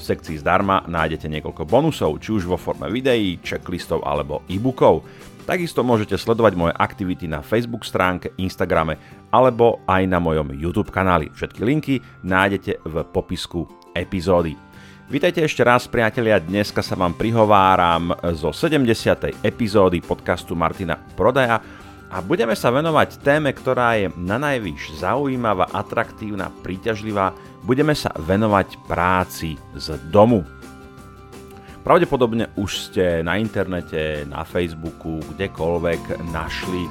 V sekcii zdarma nájdete niekoľko bonusov, či už vo forme videí, checklistov alebo e-bookov. Takisto môžete sledovať moje aktivity na Facebook stránke, Instagrame alebo aj na mojom YouTube kanáli. Všetky linky nájdete v popisku epizódy. Vítajte ešte raz priatelia, dneska sa vám prihováram zo 70. epizódy podcastu Martina Prodaja a budeme sa venovať téme, ktorá je na najvyš zaujímavá, atraktívna, príťažlivá budeme sa venovať práci z domu. Pravdepodobne už ste na internete, na Facebooku, kdekoľvek našli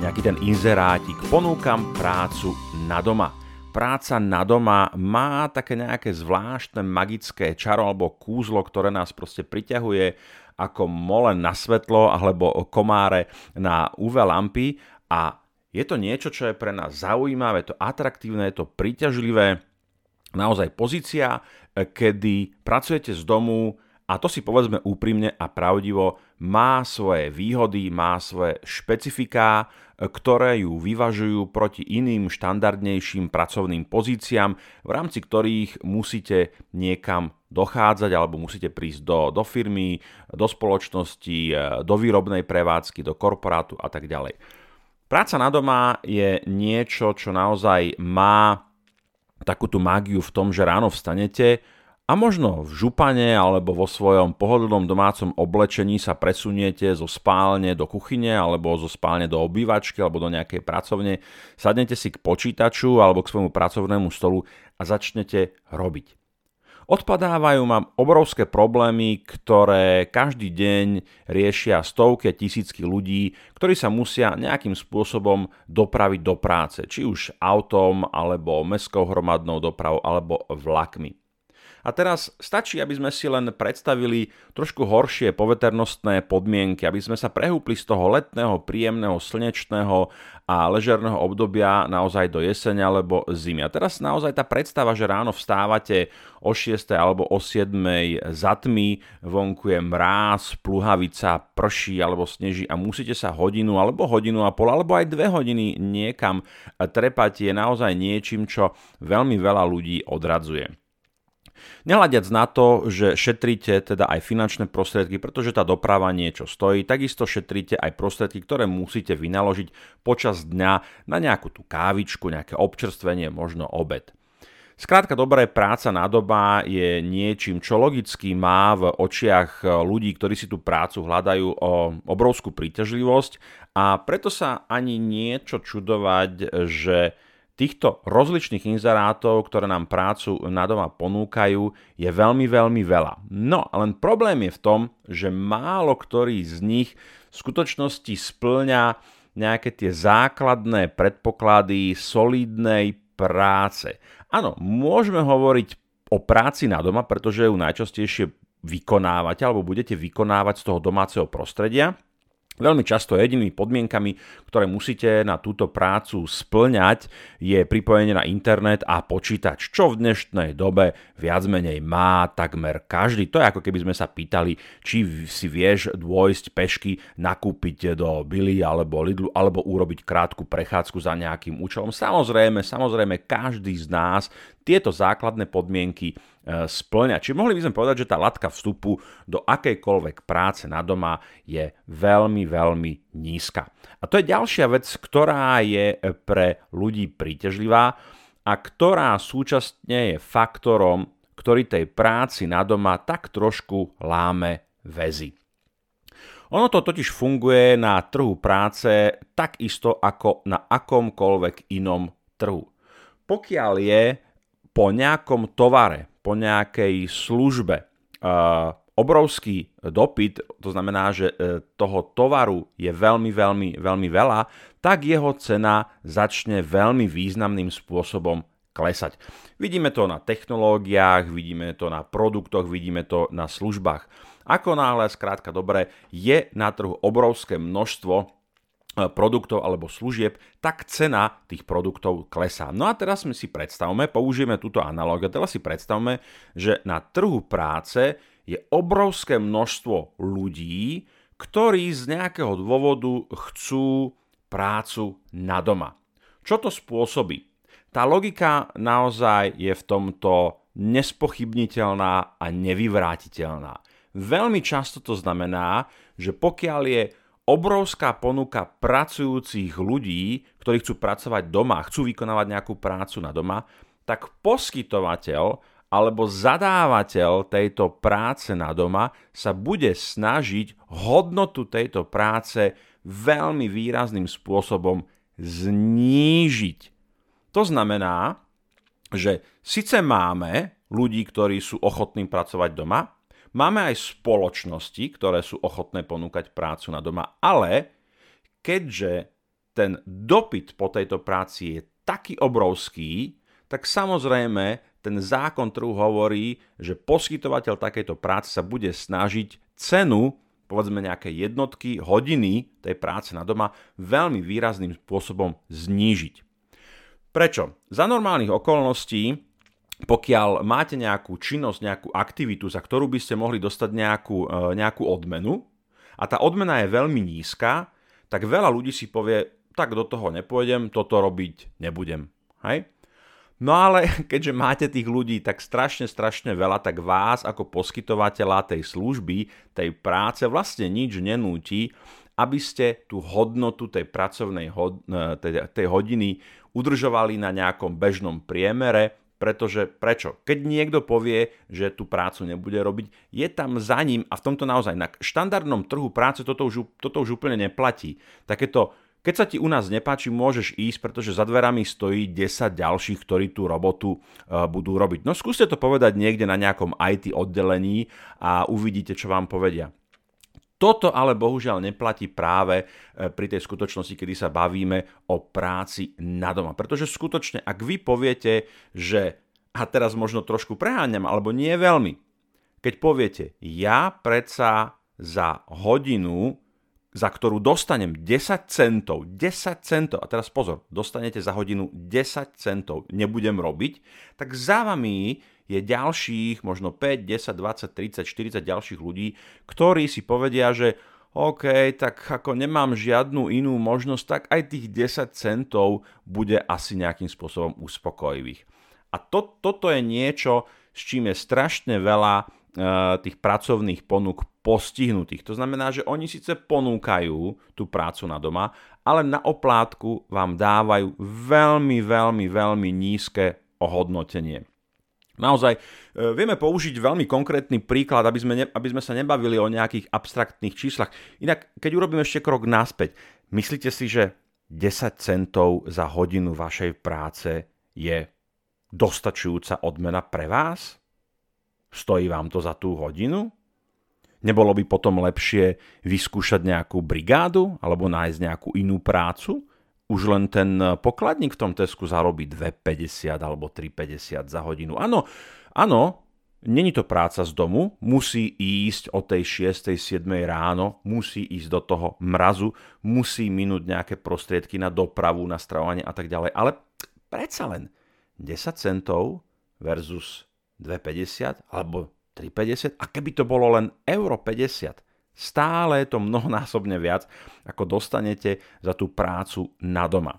nejaký ten inzerátik. Ponúkam prácu na doma. Práca na doma má také nejaké zvláštne magické čaro alebo kúzlo, ktoré nás proste priťahuje ako mole na svetlo alebo komáre na UV lampy a je to niečo, čo je pre nás zaujímavé, je to atraktívne, je to príťažlivé naozaj pozícia, e, kedy pracujete z domu a to si povedzme úprimne a pravdivo, má svoje výhody, má svoje špecifiká, e, ktoré ju vyvažujú proti iným štandardnejším pracovným pozíciám, v rámci ktorých musíte niekam dochádzať alebo musíte prísť do, do firmy, do spoločnosti, e, do výrobnej prevádzky, do korporátu a tak ďalej. Práca na doma je niečo, čo naozaj má takú tú mágiu v tom, že ráno vstanete a možno v župane alebo vo svojom pohodlnom domácom oblečení sa presuniete zo spálne do kuchyne alebo zo spálne do obývačky alebo do nejakej pracovne, sadnete si k počítaču alebo k svojmu pracovnému stolu a začnete robiť. Odpadávajú mám obrovské problémy, ktoré každý deň riešia stovky a tisícky ľudí, ktorí sa musia nejakým spôsobom dopraviť do práce, či už autom, alebo mestskou hromadnou dopravou, alebo vlakmi. A teraz stačí, aby sme si len predstavili trošku horšie poveternostné podmienky, aby sme sa prehúpli z toho letného, príjemného, slnečného a ležerného obdobia naozaj do jesene alebo zimy. A teraz naozaj tá predstava, že ráno vstávate o 6 alebo o 7 zatmy, vonku je mráz, pluhavica, prší alebo sneží a musíte sa hodinu alebo hodinu a pol alebo aj dve hodiny niekam trepať je naozaj niečím, čo veľmi veľa ľudí odradzuje. Nehľadiac na to, že šetríte teda aj finančné prostriedky, pretože tá doprava niečo stojí, takisto šetríte aj prostriedky, ktoré musíte vynaložiť počas dňa na nejakú tú kávičku, nejaké občerstvenie, možno obed. Skrátka dobré, práca na doba je niečím, čo logicky má v očiach ľudí, ktorí si tú prácu hľadajú o obrovskú príťažlivosť a preto sa ani niečo čudovať, že Týchto rozličných inzerátov, ktoré nám prácu na doma ponúkajú, je veľmi, veľmi veľa. No, len problém je v tom, že málo ktorý z nich v skutočnosti splňa nejaké tie základné predpoklady solidnej práce. Áno, môžeme hovoriť o práci na doma, pretože ju najčastejšie vykonávate alebo budete vykonávať z toho domáceho prostredia. Veľmi často jedinými podmienkami, ktoré musíte na túto prácu splňať, je pripojenie na internet a počítač, čo v dnešnej dobe viac menej má takmer každý. To je ako keby sme sa pýtali, či si vieš dôjsť pešky, nakúpiť do Billy alebo Lidlu, alebo urobiť krátku prechádzku za nejakým účelom. Samozrejme, samozrejme, každý z nás tieto základné podmienky splňa. Čiže mohli by sme povedať, že tá latka vstupu do akejkoľvek práce na doma je veľmi, veľmi nízka. A to je ďalšia vec, ktorá je pre ľudí príťažlivá a ktorá súčasne je faktorom, ktorý tej práci na doma tak trošku láme väzy. Ono to totiž funguje na trhu práce takisto ako na akomkoľvek inom trhu. Pokiaľ je po nejakom tovare, po nejakej službe obrovský dopyt, to znamená, že e, toho tovaru je veľmi, veľmi, veľmi veľa, tak jeho cena začne veľmi významným spôsobom klesať. Vidíme to na technológiách, vidíme to na produktoch, vidíme to na službách. Ako náhle, skrátka dobre, je na trhu obrovské množstvo produktov alebo služieb, tak cena tých produktov klesá. No a teraz si predstavme, použijeme túto analógiu, teraz si predstavme, že na trhu práce je obrovské množstvo ľudí, ktorí z nejakého dôvodu chcú prácu na doma. Čo to spôsobí? Tá logika naozaj je v tomto nespochybniteľná a nevyvrátiteľná. Veľmi často to znamená, že pokiaľ je obrovská ponuka pracujúcich ľudí, ktorí chcú pracovať doma, chcú vykonávať nejakú prácu na doma, tak poskytovateľ alebo zadávateľ tejto práce na doma sa bude snažiť hodnotu tejto práce veľmi výrazným spôsobom znížiť. To znamená, že síce máme ľudí, ktorí sú ochotní pracovať doma, Máme aj spoločnosti, ktoré sú ochotné ponúkať prácu na doma, ale keďže ten dopyt po tejto práci je taký obrovský, tak samozrejme ten zákon trhu hovorí, že poskytovateľ takejto práce sa bude snažiť cenu, povedzme nejaké jednotky, hodiny tej práce na doma veľmi výrazným spôsobom znížiť. Prečo? Za normálnych okolností pokiaľ máte nejakú činnosť, nejakú aktivitu, za ktorú by ste mohli dostať nejakú, e, nejakú odmenu a tá odmena je veľmi nízka, tak veľa ľudí si povie, tak do toho nepôjdem, toto robiť nebudem. Hej? No ale keďže máte tých ľudí tak strašne, strašne veľa, tak vás ako poskytovateľa tej služby, tej práce vlastne nič nenúti, aby ste tú hodnotu tej pracovnej hod- e, tej, tej hodiny udržovali na nejakom bežnom priemere, pretože prečo? Keď niekto povie, že tú prácu nebude robiť, je tam za ním a v tomto naozaj na štandardnom trhu práce toto už, toto už úplne neplatí. Takéto keď sa ti u nás nepáči, môžeš ísť, pretože za dverami stojí 10 ďalších, ktorí tú robotu uh, budú robiť. No skúste to povedať niekde na nejakom IT oddelení a uvidíte, čo vám povedia. Toto ale bohužiaľ neplatí práve e, pri tej skutočnosti, kedy sa bavíme o práci na doma. Pretože skutočne, ak vy poviete, že, a teraz možno trošku preháňam, alebo nie veľmi, keď poviete, ja predsa za hodinu, za ktorú dostanem 10 centov, 10 centov, a teraz pozor, dostanete za hodinu 10 centov, nebudem robiť, tak za vami je ďalších možno 5, 10, 20, 30, 40 ďalších ľudí, ktorí si povedia, že OK, tak ako nemám žiadnu inú možnosť, tak aj tých 10 centov bude asi nejakým spôsobom uspokojivých. A to, toto je niečo, s čím je strašne veľa e, tých pracovných ponúk postihnutých. To znamená, že oni síce ponúkajú tú prácu na doma, ale na oplátku vám dávajú veľmi, veľmi, veľmi nízke ohodnotenie. Naozaj e, vieme použiť veľmi konkrétny príklad, aby sme, ne, aby sme sa nebavili o nejakých abstraktných číslach. Inak, keď urobím ešte krok naspäť, myslíte si, že 10 centov za hodinu vašej práce je dostačujúca odmena pre vás? Stojí vám to za tú hodinu? Nebolo by potom lepšie vyskúšať nejakú brigádu alebo nájsť nejakú inú prácu? Už len ten pokladník v tom Tesku zarobí 2,50 alebo 3,50 za hodinu. Áno, áno, Není to práca z domu, musí ísť o tej 6. 7. ráno, musí ísť do toho mrazu, musí minúť nejaké prostriedky na dopravu, na stravovanie a tak ďalej. Ale predsa len 10 centov versus 2,50 alebo 3,50 a keby to bolo len euro 50, Stále je to mnohonásobne viac, ako dostanete za tú prácu na doma.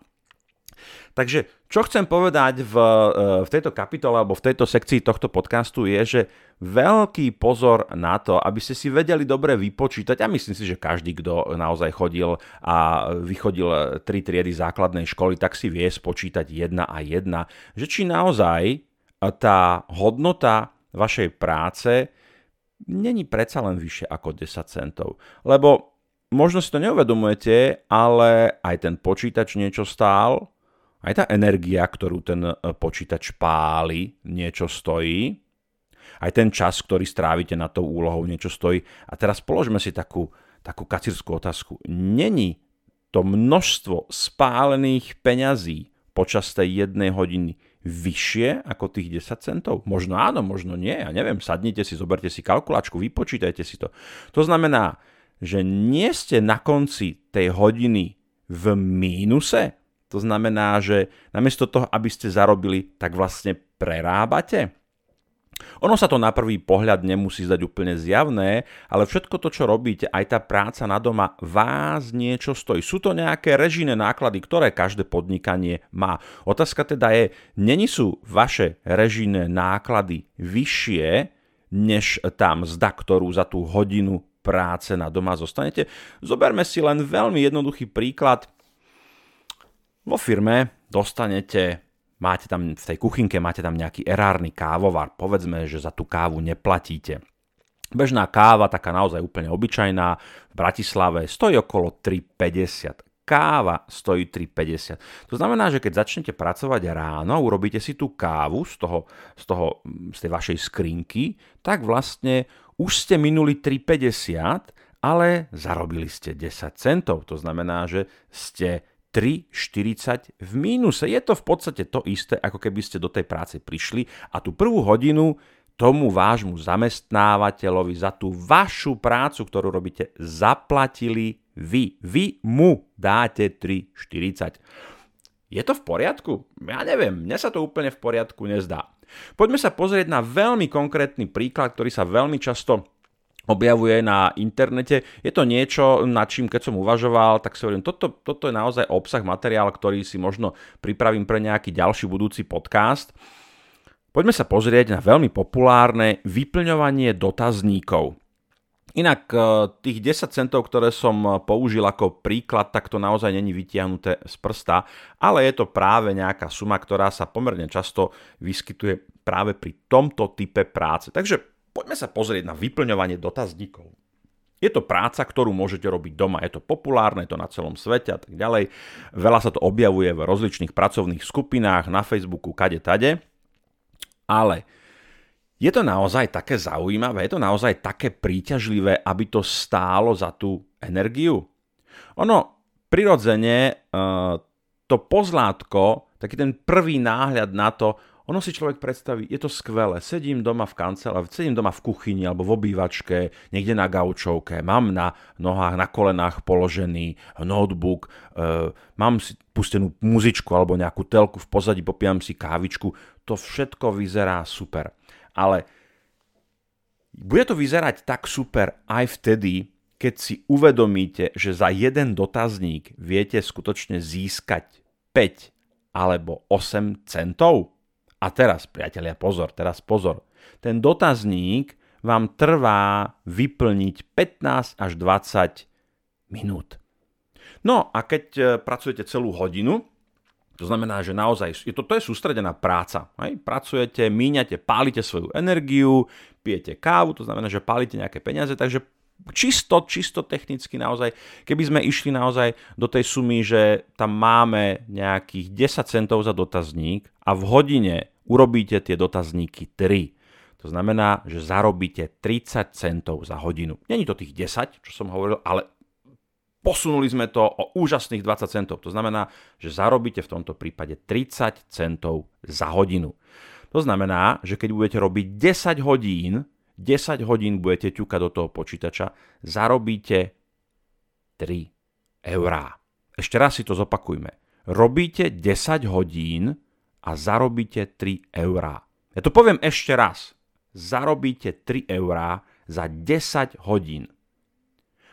Takže čo chcem povedať v, e, v tejto kapitole alebo v tejto sekcii tohto podcastu je, že veľký pozor na to, aby ste si vedeli dobre vypočítať, a myslím si, že každý, kto naozaj chodil a vychodil tri triedy základnej školy, tak si vie spočítať jedna a jedna, že či naozaj tá hodnota vašej práce není predsa len vyššie ako 10 centov. Lebo možno si to neuvedomujete, ale aj ten počítač niečo stál, aj tá energia, ktorú ten e, počítač páli, niečo stojí, aj ten čas, ktorý strávite na tou úlohou, niečo stojí. A teraz položme si takú, takú kacírskú otázku. Není to množstvo spálených peňazí počas tej jednej hodiny vyššie ako tých 10 centov? Možno áno, možno nie, ja neviem, sadnite si, zoberte si kalkulačku, vypočítajte si to. To znamená, že nie ste na konci tej hodiny v mínuse, to znamená, že namiesto toho, aby ste zarobili, tak vlastne prerábate. Ono sa to na prvý pohľad nemusí zdať úplne zjavné, ale všetko to, čo robíte, aj tá práca na doma, vás niečo stojí. Sú to nejaké režijné náklady, ktoré každé podnikanie má. Otázka teda je, není sú vaše režijné náklady vyššie, než tá mzda, ktorú za tú hodinu práce na doma zostanete? Zoberme si len veľmi jednoduchý príklad. Vo firme dostanete máte tam v tej kuchynke, máte tam nejaký erárny kávovar, povedzme, že za tú kávu neplatíte. Bežná káva, taká naozaj úplne obyčajná, v Bratislave stojí okolo 3,50 káva stojí 3,50. To znamená, že keď začnete pracovať ráno, urobíte si tú kávu z, toho, z, toho, z tej vašej skrinky, tak vlastne už ste minuli 3,50, ale zarobili ste 10 centov. To znamená, že ste 3,40 v mínuse. Je to v podstate to isté, ako keby ste do tej práce prišli a tú prvú hodinu tomu vášmu zamestnávateľovi za tú vašu prácu, ktorú robíte, zaplatili vy. Vy mu dáte 3,40. Je to v poriadku? Ja neviem, mne sa to úplne v poriadku nezdá. Poďme sa pozrieť na veľmi konkrétny príklad, ktorý sa veľmi často objavuje na internete. Je to niečo, nad čím keď som uvažoval, tak si hovorím, toto, toto je naozaj obsah, materiál, ktorý si možno pripravím pre nejaký ďalší budúci podcast. Poďme sa pozrieť na veľmi populárne vyplňovanie dotazníkov. Inak e, tých 10 centov, ktoré som použil ako príklad, tak to naozaj není vytiahnuté z prsta, ale je to práve nejaká suma, ktorá sa pomerne často vyskytuje práve pri tomto type práce. Takže Poďme sa pozrieť na vyplňovanie dotazníkov. Je to práca, ktorú môžete robiť doma. Je to populárne, je to na celom svete a tak ďalej. Veľa sa to objavuje v rozličných pracovných skupinách, na Facebooku, kade tade. Ale je to naozaj také zaujímavé, je to naozaj také príťažlivé, aby to stálo za tú energiu? Ono, prirodzene, eh, to pozlátko, taký ten prvý náhľad na to, ono si človek predstaví, je to skvelé, sedím doma v kancelárii, sedím doma v kuchyni alebo v obývačke, niekde na gaučovke, mám na nohách, na kolenách položený notebook, e, mám si pustenú muzičku alebo nejakú telku v pozadí, popijam si kávičku, to všetko vyzerá super. Ale bude to vyzerať tak super aj vtedy, keď si uvedomíte, že za jeden dotazník viete skutočne získať 5 alebo 8 centov. A teraz, priatelia, pozor, teraz pozor. Ten dotazník vám trvá vyplniť 15 až 20 minút. No a keď e, pracujete celú hodinu, to znamená, že naozaj je to, to je sústredená práca. Hej? Pracujete, míňate, pálite svoju energiu, pijete kávu, to znamená, že pálite nejaké peniaze, takže čisto, čisto technicky naozaj, keby sme išli naozaj do tej sumy, že tam máme nejakých 10 centov za dotazník a v hodine urobíte tie dotazníky 3. To znamená, že zarobíte 30 centov za hodinu. Není to tých 10, čo som hovoril, ale posunuli sme to o úžasných 20 centov. To znamená, že zarobíte v tomto prípade 30 centov za hodinu. To znamená, že keď budete robiť 10 hodín, 10 hodín budete ťukať do toho počítača, zarobíte 3 eurá. Ešte raz si to zopakujme. Robíte 10 hodín, a zarobíte 3 eurá. Ja to poviem ešte raz. Zarobíte 3 eurá za 10 hodín.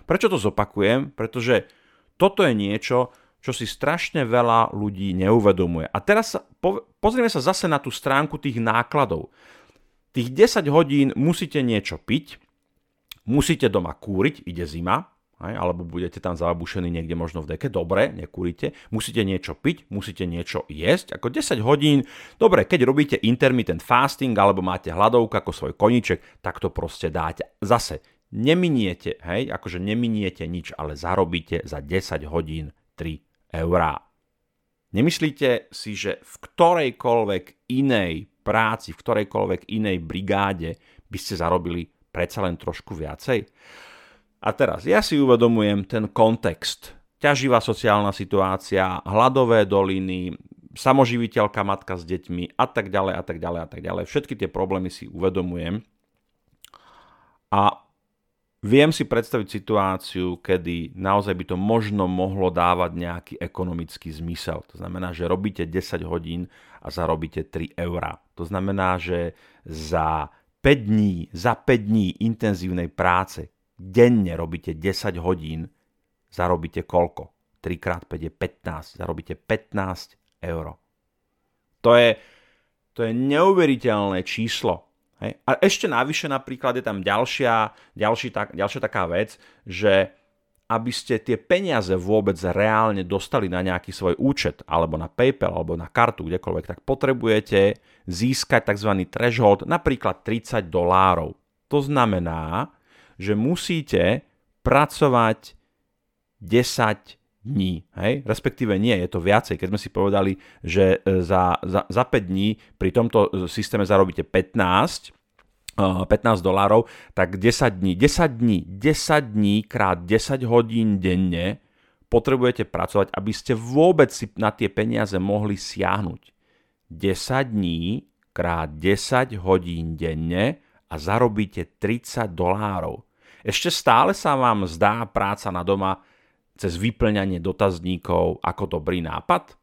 Prečo to zopakujem? Pretože toto je niečo, čo si strašne veľa ľudí neuvedomuje. A teraz sa, po, pozrieme sa zase na tú stránku tých nákladov. Tých 10 hodín musíte niečo piť, musíte doma kúriť, ide zima, aj, alebo budete tam zabušení niekde možno v deke, dobre, nekúrite, musíte niečo piť, musíte niečo jesť, ako 10 hodín, dobre, keď robíte intermittent fasting alebo máte hladovku ako svoj koniček, tak to proste dáte. Zase, neminiete, hej, akože neminiete nič, ale zarobíte za 10 hodín 3 eurá. Nemyslíte si, že v ktorejkoľvek inej práci, v ktorejkoľvek inej brigáde by ste zarobili predsa len trošku viacej? A teraz, ja si uvedomujem ten kontext. Ťaživá sociálna situácia, hladové doliny, samoživiteľka, matka s deťmi a tak ďalej a tak ďalej a tak ďalej. Všetky tie problémy si uvedomujem. A viem si predstaviť situáciu, kedy naozaj by to možno mohlo dávať nejaký ekonomický zmysel. To znamená, že robíte 10 hodín a zarobíte 3 eurá. To znamená, že za 5 dní, za 5 dní intenzívnej práce denne robíte 10 hodín, zarobíte koľko? 3 x 5 je 15, zarobíte 15 eur. To je, to je neuveriteľné číslo. Hej? A ešte navyše napríklad je tam ďalšia, ďalší, tak, ďalšia taká vec, že aby ste tie peniaze vôbec reálne dostali na nejaký svoj účet, alebo na PayPal, alebo na kartu, kdekoľvek, tak potrebujete získať tzv. threshold, napríklad 30 dolárov. To znamená, že musíte pracovať 10 dní, hej? respektíve nie, je to viacej. Keď sme si povedali, že e, za, za, za 5 dní pri tomto e, systéme zarobíte 15, 15 e, dolárov, tak 10 dní, 10 dní, 10 dní krát 10 hodín denne potrebujete pracovať, aby ste vôbec si na tie peniaze mohli siahnuť. 10 dní krát 10 hodín denne a zarobíte 30 dolárov. Ešte stále sa vám zdá práca na doma cez vyplňanie dotazníkov ako dobrý nápad?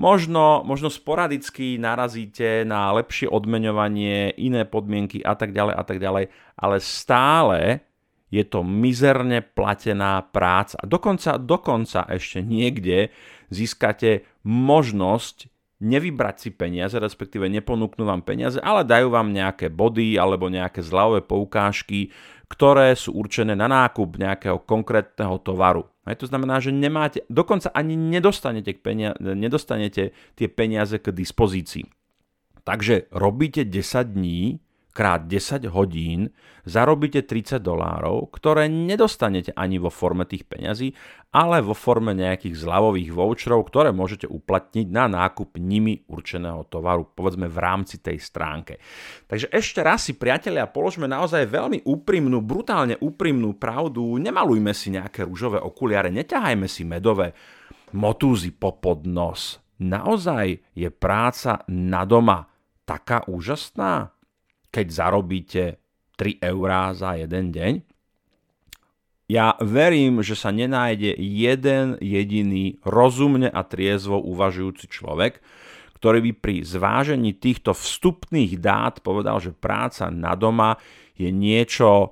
Možno, možno sporadicky narazíte na lepšie odmeňovanie, iné podmienky a tak ďalej a tak ďalej, ale stále je to mizerne platená práca. Dokonca, dokonca ešte niekde získate možnosť nevybrať si peniaze, respektíve neponúknú vám peniaze, ale dajú vám nejaké body alebo nejaké zľavové poukážky, ktoré sú určené na nákup nejakého konkrétneho tovaru. Hej, to znamená, že nemáte, dokonca ani nedostanete, penia, nedostanete tie peniaze k dispozícii. Takže robíte 10 dní, krát 10 hodín zarobíte 30 dolárov, ktoré nedostanete ani vo forme tých peňazí, ale vo forme nejakých zľavových voucherov, ktoré môžete uplatniť na nákup nimi určeného tovaru, povedzme v rámci tej stránke. Takže ešte raz si, priatelia, položme naozaj veľmi úprimnú, brutálne úprimnú pravdu, nemalujme si nejaké rúžové okuliare, neťahajme si medové motúzy po podnos. Naozaj je práca na doma taká úžasná? Keď zarobíte 3 eurá za jeden deň. Ja verím, že sa nenájde jeden jediný rozumne a triezvo uvažujúci človek, ktorý by pri zvážení týchto vstupných dát povedal, že práca na doma je niečo,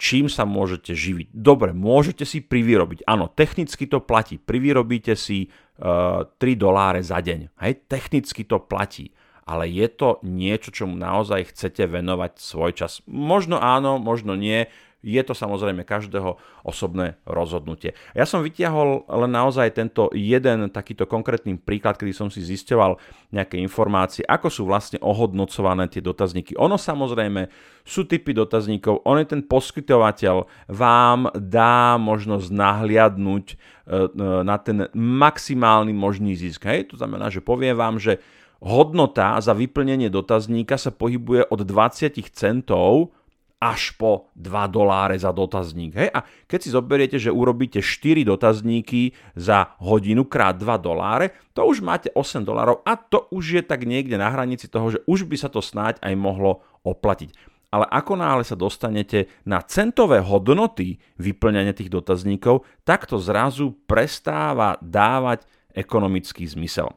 čím sa môžete živiť. Dobre, môžete si privyrobiť. Áno, technicky to platí. Privyrobíte si uh, eh, 3 doláre za deň. Hej, technicky to platí ale je to niečo, čomu naozaj chcete venovať svoj čas. Možno áno, možno nie, je to samozrejme každého osobné rozhodnutie. Ja som vytiahol len naozaj tento jeden takýto konkrétny príklad, kedy som si zisťoval nejaké informácie, ako sú vlastne ohodnocované tie dotazníky. Ono samozrejme sú typy dotazníkov, on je ten poskytovateľ, vám dá možnosť nahliadnúť e, e, na ten maximálny možný zisk. Hej? To znamená, že povie vám, že hodnota za vyplnenie dotazníka sa pohybuje od 20 centov až po 2 doláre za dotazník. Hej? A keď si zoberiete, že urobíte 4 dotazníky za hodinu krát 2 doláre, to už máte 8 dolárov a to už je tak niekde na hranici toho, že už by sa to snáď aj mohlo oplatiť. Ale ako náhle sa dostanete na centové hodnoty vyplňania tých dotazníkov, tak to zrazu prestáva dávať ekonomický zmysel.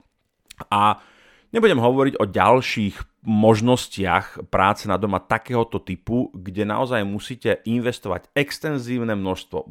A Nebudem hovoriť o ďalších možnostiach práce na doma takéhoto typu, kde naozaj musíte investovať extenzívne množstvo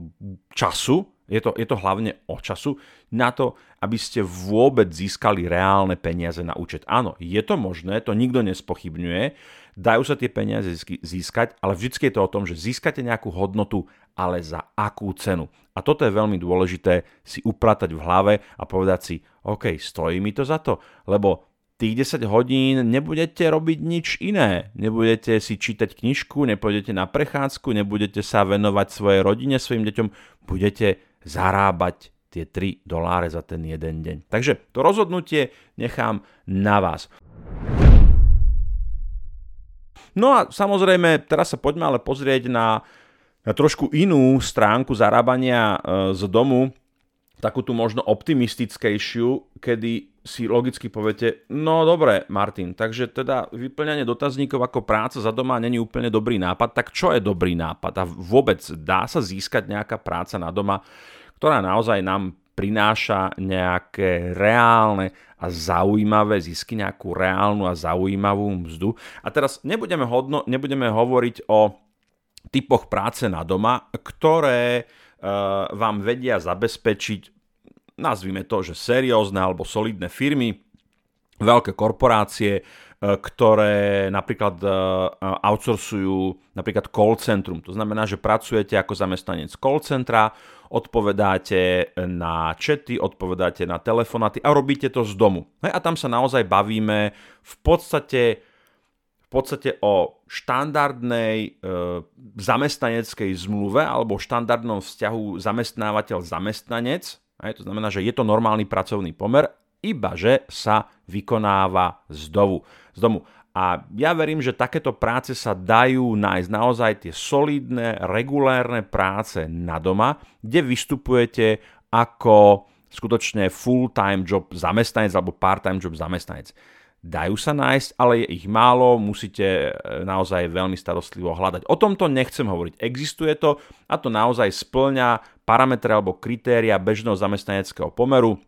času, je to, je to hlavne o času, na to, aby ste vôbec získali reálne peniaze na účet. Áno, je to možné, to nikto nespochybňuje, dajú sa tie peniaze získať, ale vždy je to o tom, že získate nejakú hodnotu, ale za akú cenu. A toto je veľmi dôležité si upratať v hlave a povedať si, OK, stojí mi to za to, lebo tých 10 hodín nebudete robiť nič iné. Nebudete si čítať knižku, nepôjdete na prechádzku, nebudete sa venovať svojej rodine, svojim deťom, budete zarábať tie 3 doláre za ten jeden deň. Takže to rozhodnutie nechám na vás. No a samozrejme, teraz sa poďme ale pozrieť na, na trošku inú stránku zarábania e, z domu, takú tú možno optimistickejšiu, kedy si logicky poviete, no dobre, Martin, takže teda vyplňanie dotazníkov ako práca za doma není úplne dobrý nápad, tak čo je dobrý nápad? A vôbec dá sa získať nejaká práca na doma, ktorá naozaj nám prináša nejaké reálne a zaujímavé zisky, nejakú reálnu a zaujímavú mzdu. A teraz nebudeme, hodno, nebudeme hovoriť o typoch práce na doma, ktoré vám vedia zabezpečiť, nazvime to, že seriózne alebo solidné firmy, veľké korporácie, uh, ktoré napríklad uh, outsourcujú napríklad call centrum. To znamená, že pracujete ako zamestnanec call centra, odpovedáte na čety, odpovedáte na telefonáty a robíte to z domu. A tam sa naozaj bavíme v podstate v podstate o štandardnej e, zamestnaneckej zmluve alebo štandardnom vzťahu zamestnávateľ-zamestnanec. to znamená, že je to normálny pracovný pomer, iba že sa vykonáva z domu. Z domu. A ja verím, že takéto práce sa dajú nájsť naozaj tie solidné, regulérne práce na doma, kde vystupujete ako skutočne full-time job zamestnanec alebo part-time job zamestnanec dajú sa nájsť, ale je ich málo, musíte e, naozaj veľmi starostlivo hľadať. O tomto nechcem hovoriť. Existuje to a to naozaj splňa parametre alebo kritéria bežného zamestnaneckého pomeru,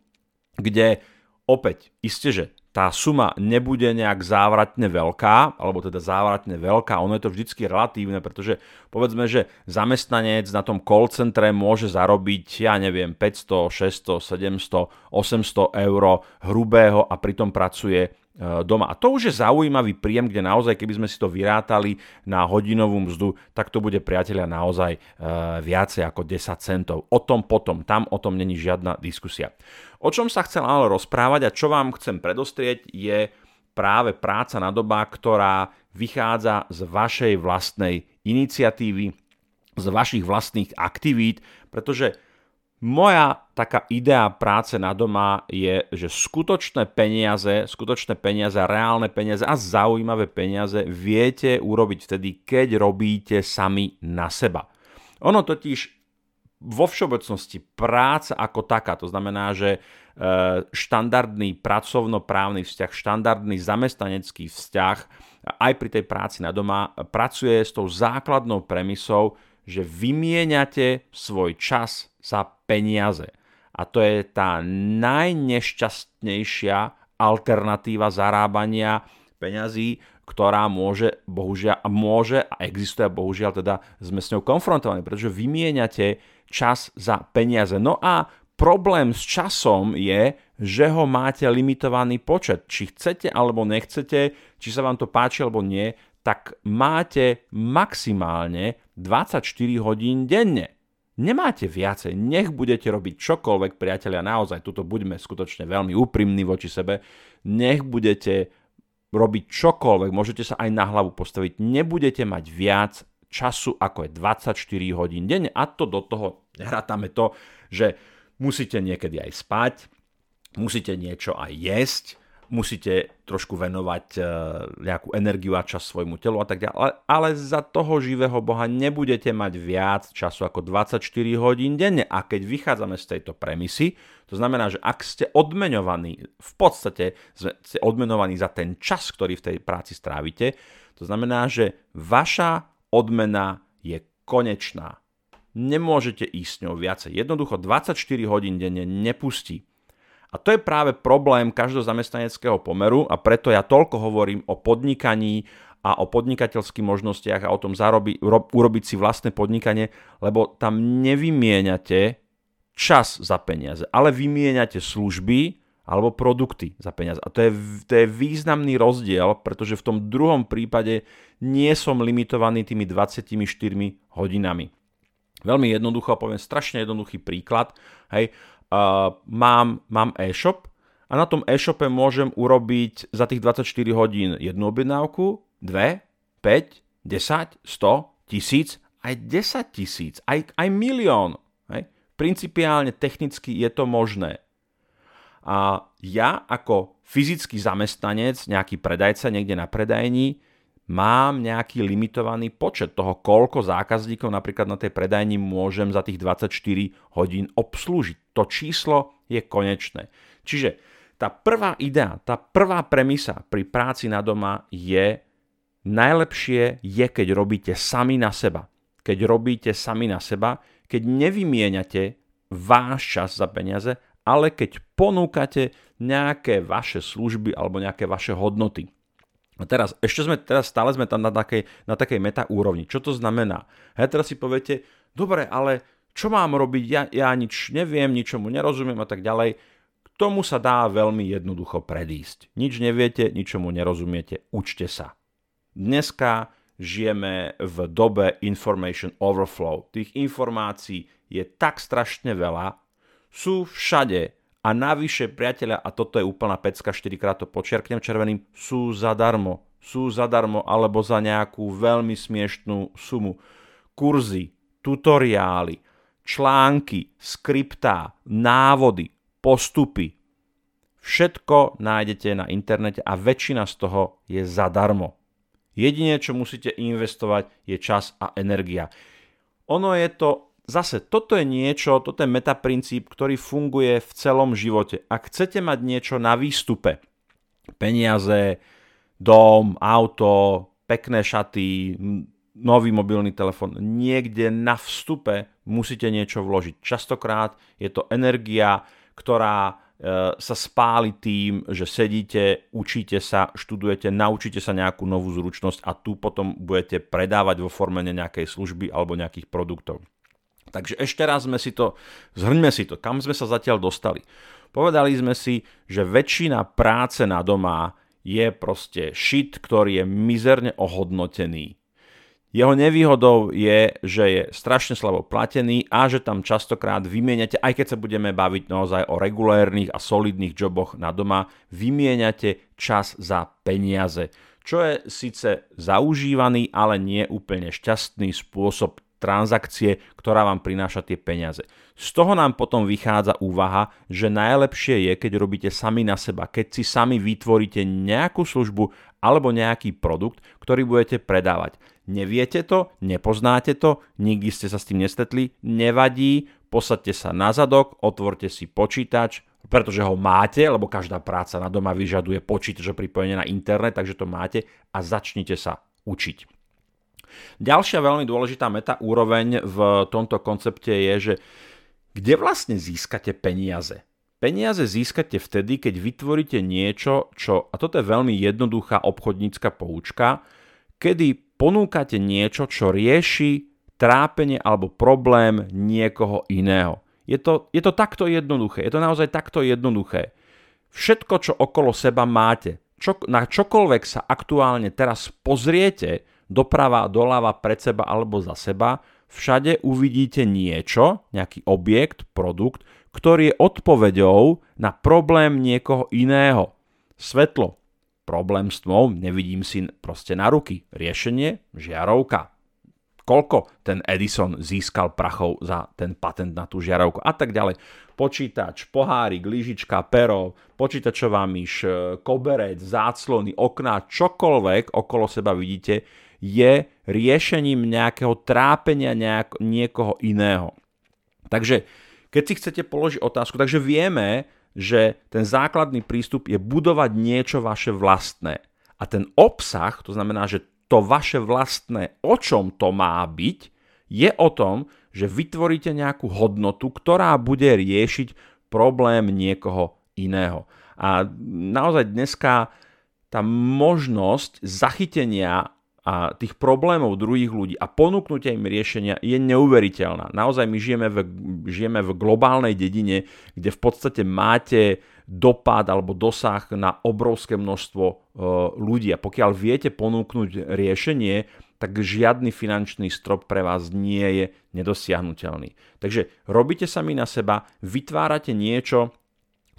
kde opäť, isté, že tá suma nebude nejak závratne veľká, alebo teda závratne veľká, ono je to vždycky relatívne, pretože povedzme, že zamestnanec na tom call centre môže zarobiť, ja neviem, 500, 600, 700, 800 eur hrubého a pritom pracuje doma. A to už je zaujímavý príjem, kde naozaj, keby sme si to vyrátali na hodinovú mzdu, tak to bude priateľia naozaj e, viacej ako 10 centov. O tom potom, tam o tom není žiadna diskusia. O čom sa chcem ale rozprávať a čo vám chcem predostrieť je práve práca na doba, ktorá vychádza z vašej vlastnej iniciatívy, z vašich vlastných aktivít, pretože moja taká idea práce na doma je, že skutočné peniaze, skutočné peniaze, reálne peniaze a zaujímavé peniaze viete urobiť vtedy, keď robíte sami na seba. Ono totiž vo všeobecnosti práca ako taká, to znamená, že e, štandardný pracovnoprávny vzťah, štandardný zamestnanecký vzťah aj pri tej práci na doma pracuje s tou základnou premisou, že vymieňate svoj čas za peniaze. A to je tá najnešťastnejšia alternatíva zarábania peňazí, ktorá môže, bohužiaľ, môže a existuje, bohužiaľ teda sme s ňou konfrontovaní, pretože vymieňate čas za peniaze. No a problém s časom je, že ho máte limitovaný počet. Či chcete alebo nechcete, či sa vám to páči alebo nie, tak máte maximálne 24 hodín denne. Nemáte viacej, nech budete robiť čokoľvek, priatelia, naozaj, tuto buďme skutočne veľmi úprimní voči sebe, nech budete robiť čokoľvek, môžete sa aj na hlavu postaviť, nebudete mať viac času ako je 24 hodín denne. A to do toho hrátame to, že musíte niekedy aj spať, musíte niečo aj jesť, musíte trošku venovať e, nejakú energiu a čas svojmu telu a tak ďalej, ale za toho živého Boha nebudete mať viac času ako 24 hodín denne. A keď vychádzame z tejto premisy, to znamená, že ak ste odmeňovaní, v podstate ste odmenovaní za ten čas, ktorý v tej práci strávite, to znamená, že vaša odmena je konečná. Nemôžete ísť s ňou viacej. Jednoducho 24 hodín denne nepustí. A to je práve problém každého zamestnaneckého pomeru a preto ja toľko hovorím o podnikaní a o podnikateľských možnostiach a o tom zarobi, urobiť si vlastné podnikanie, lebo tam nevymieňate čas za peniaze, ale vymieňate služby alebo produkty za peniaze. A to je, to je významný rozdiel, pretože v tom druhom prípade nie som limitovaný tými 24 hodinami. Veľmi jednoducho, poviem strašne jednoduchý príklad. Hej, uh, mám, mám e-shop a na tom e-shope môžem urobiť za tých 24 hodín jednu objednávku, dve, 5, 10, 100, tisíc, aj 10 tisíc, aj, aj milión. Hej? Principiálne, technicky je to možné. A ja ako fyzický zamestnanec, nejaký predajca niekde na predajni, mám nejaký limitovaný počet toho, koľko zákazníkov napríklad na tej predajni môžem za tých 24 hodín obslúžiť. To číslo je konečné. Čiže tá prvá idea, tá prvá premisa pri práci na doma je najlepšie je, keď robíte sami na seba. Keď robíte sami na seba, keď nevymieňate váš čas za peniaze, ale keď ponúkate nejaké vaše služby alebo nejaké vaše hodnoty. A teraz, ešte sme, teraz stále sme tam na takej, na takej meta úrovni. Čo to znamená? Hej, teraz si poviete, dobre, ale čo mám robiť? Ja, ja nič neviem, ničomu nerozumiem a tak ďalej. K tomu sa dá veľmi jednoducho predísť. Nič neviete, ničomu nerozumiete, učte sa. Dneska žijeme v dobe information overflow. Tých informácií je tak strašne veľa, sú všade a navyše, priateľa, a toto je úplná pecka, 4 krát to počiarknem červeným, sú zadarmo. Sú zadarmo alebo za nejakú veľmi smiešnú sumu. Kurzy, tutoriály, články, skriptá, návody, postupy. Všetko nájdete na internete a väčšina z toho je zadarmo. Jedine, čo musíte investovať, je čas a energia. Ono je to Zase, toto je niečo, toto je metaprincíp, ktorý funguje v celom živote. Ak chcete mať niečo na výstupe, peniaze, dom, auto, pekné šaty, nový mobilný telefon, niekde na vstupe musíte niečo vložiť. Častokrát je to energia, ktorá e, sa spáli tým, že sedíte, učíte sa, študujete, naučíte sa nejakú novú zručnosť a tu potom budete predávať vo forme nejakej služby alebo nejakých produktov. Takže ešte raz sme si to, zhrňme si to, kam sme sa zatiaľ dostali. Povedali sme si, že väčšina práce na doma je proste shit, ktorý je mizerne ohodnotený. Jeho nevýhodou je, že je strašne slabo platený a že tam častokrát vymieňate, aj keď sa budeme baviť naozaj o regulérnych a solidných joboch na doma, vymieňate čas za peniaze, čo je síce zaužívaný, ale nie úplne šťastný spôsob transakcie, ktorá vám prináša tie peniaze. Z toho nám potom vychádza úvaha, že najlepšie je, keď robíte sami na seba, keď si sami vytvoríte nejakú službu alebo nejaký produkt, ktorý budete predávať. Neviete to, nepoznáte to, nikdy ste sa s tým nestetli, nevadí, posadte sa na zadok, otvorte si počítač, pretože ho máte, lebo každá práca na doma vyžaduje počítač pripojenie na internet, takže to máte a začnite sa učiť. Ďalšia veľmi dôležitá meta úroveň v tomto koncepte je, že kde vlastne získate peniaze? Peniaze získate vtedy, keď vytvoríte niečo, čo, a toto je veľmi jednoduchá obchodnícka poučka, kedy ponúkate niečo, čo rieši trápenie alebo problém niekoho iného. Je to, je to takto jednoduché, je to naozaj takto jednoduché. Všetko, čo okolo seba máte, čo, na čokoľvek sa aktuálne teraz pozriete, doprava, doľava, pred seba alebo za seba, všade uvidíte niečo, nejaký objekt, produkt, ktorý je odpoveďou na problém niekoho iného. Svetlo, problém s tmou, nevidím si proste na ruky. Riešenie, žiarovka. Koľko ten Edison získal prachov za ten patent na tú žiarovku a tak ďalej. Počítač, pohárik, lyžička, pero, počítačová myš, koberec, záclony, okná, čokoľvek okolo seba vidíte, je riešením nejakého trápenia nejak, niekoho iného. Takže keď si chcete položiť otázku, takže vieme, že ten základný prístup je budovať niečo vaše vlastné. A ten obsah, to znamená, že to vaše vlastné, o čom to má byť, je o tom, že vytvoríte nejakú hodnotu, ktorá bude riešiť problém niekoho iného. A naozaj dneska tá možnosť zachytenia a tých problémov druhých ľudí a ponúknutia im riešenia je neuveriteľná. Naozaj my žijeme v, žijeme v globálnej dedine, kde v podstate máte dopad alebo dosah na obrovské množstvo e, ľudí. A pokiaľ viete ponúknuť riešenie, tak žiadny finančný strop pre vás nie je nedosiahnutelný. Takže robíte sami na seba, vytvárate niečo,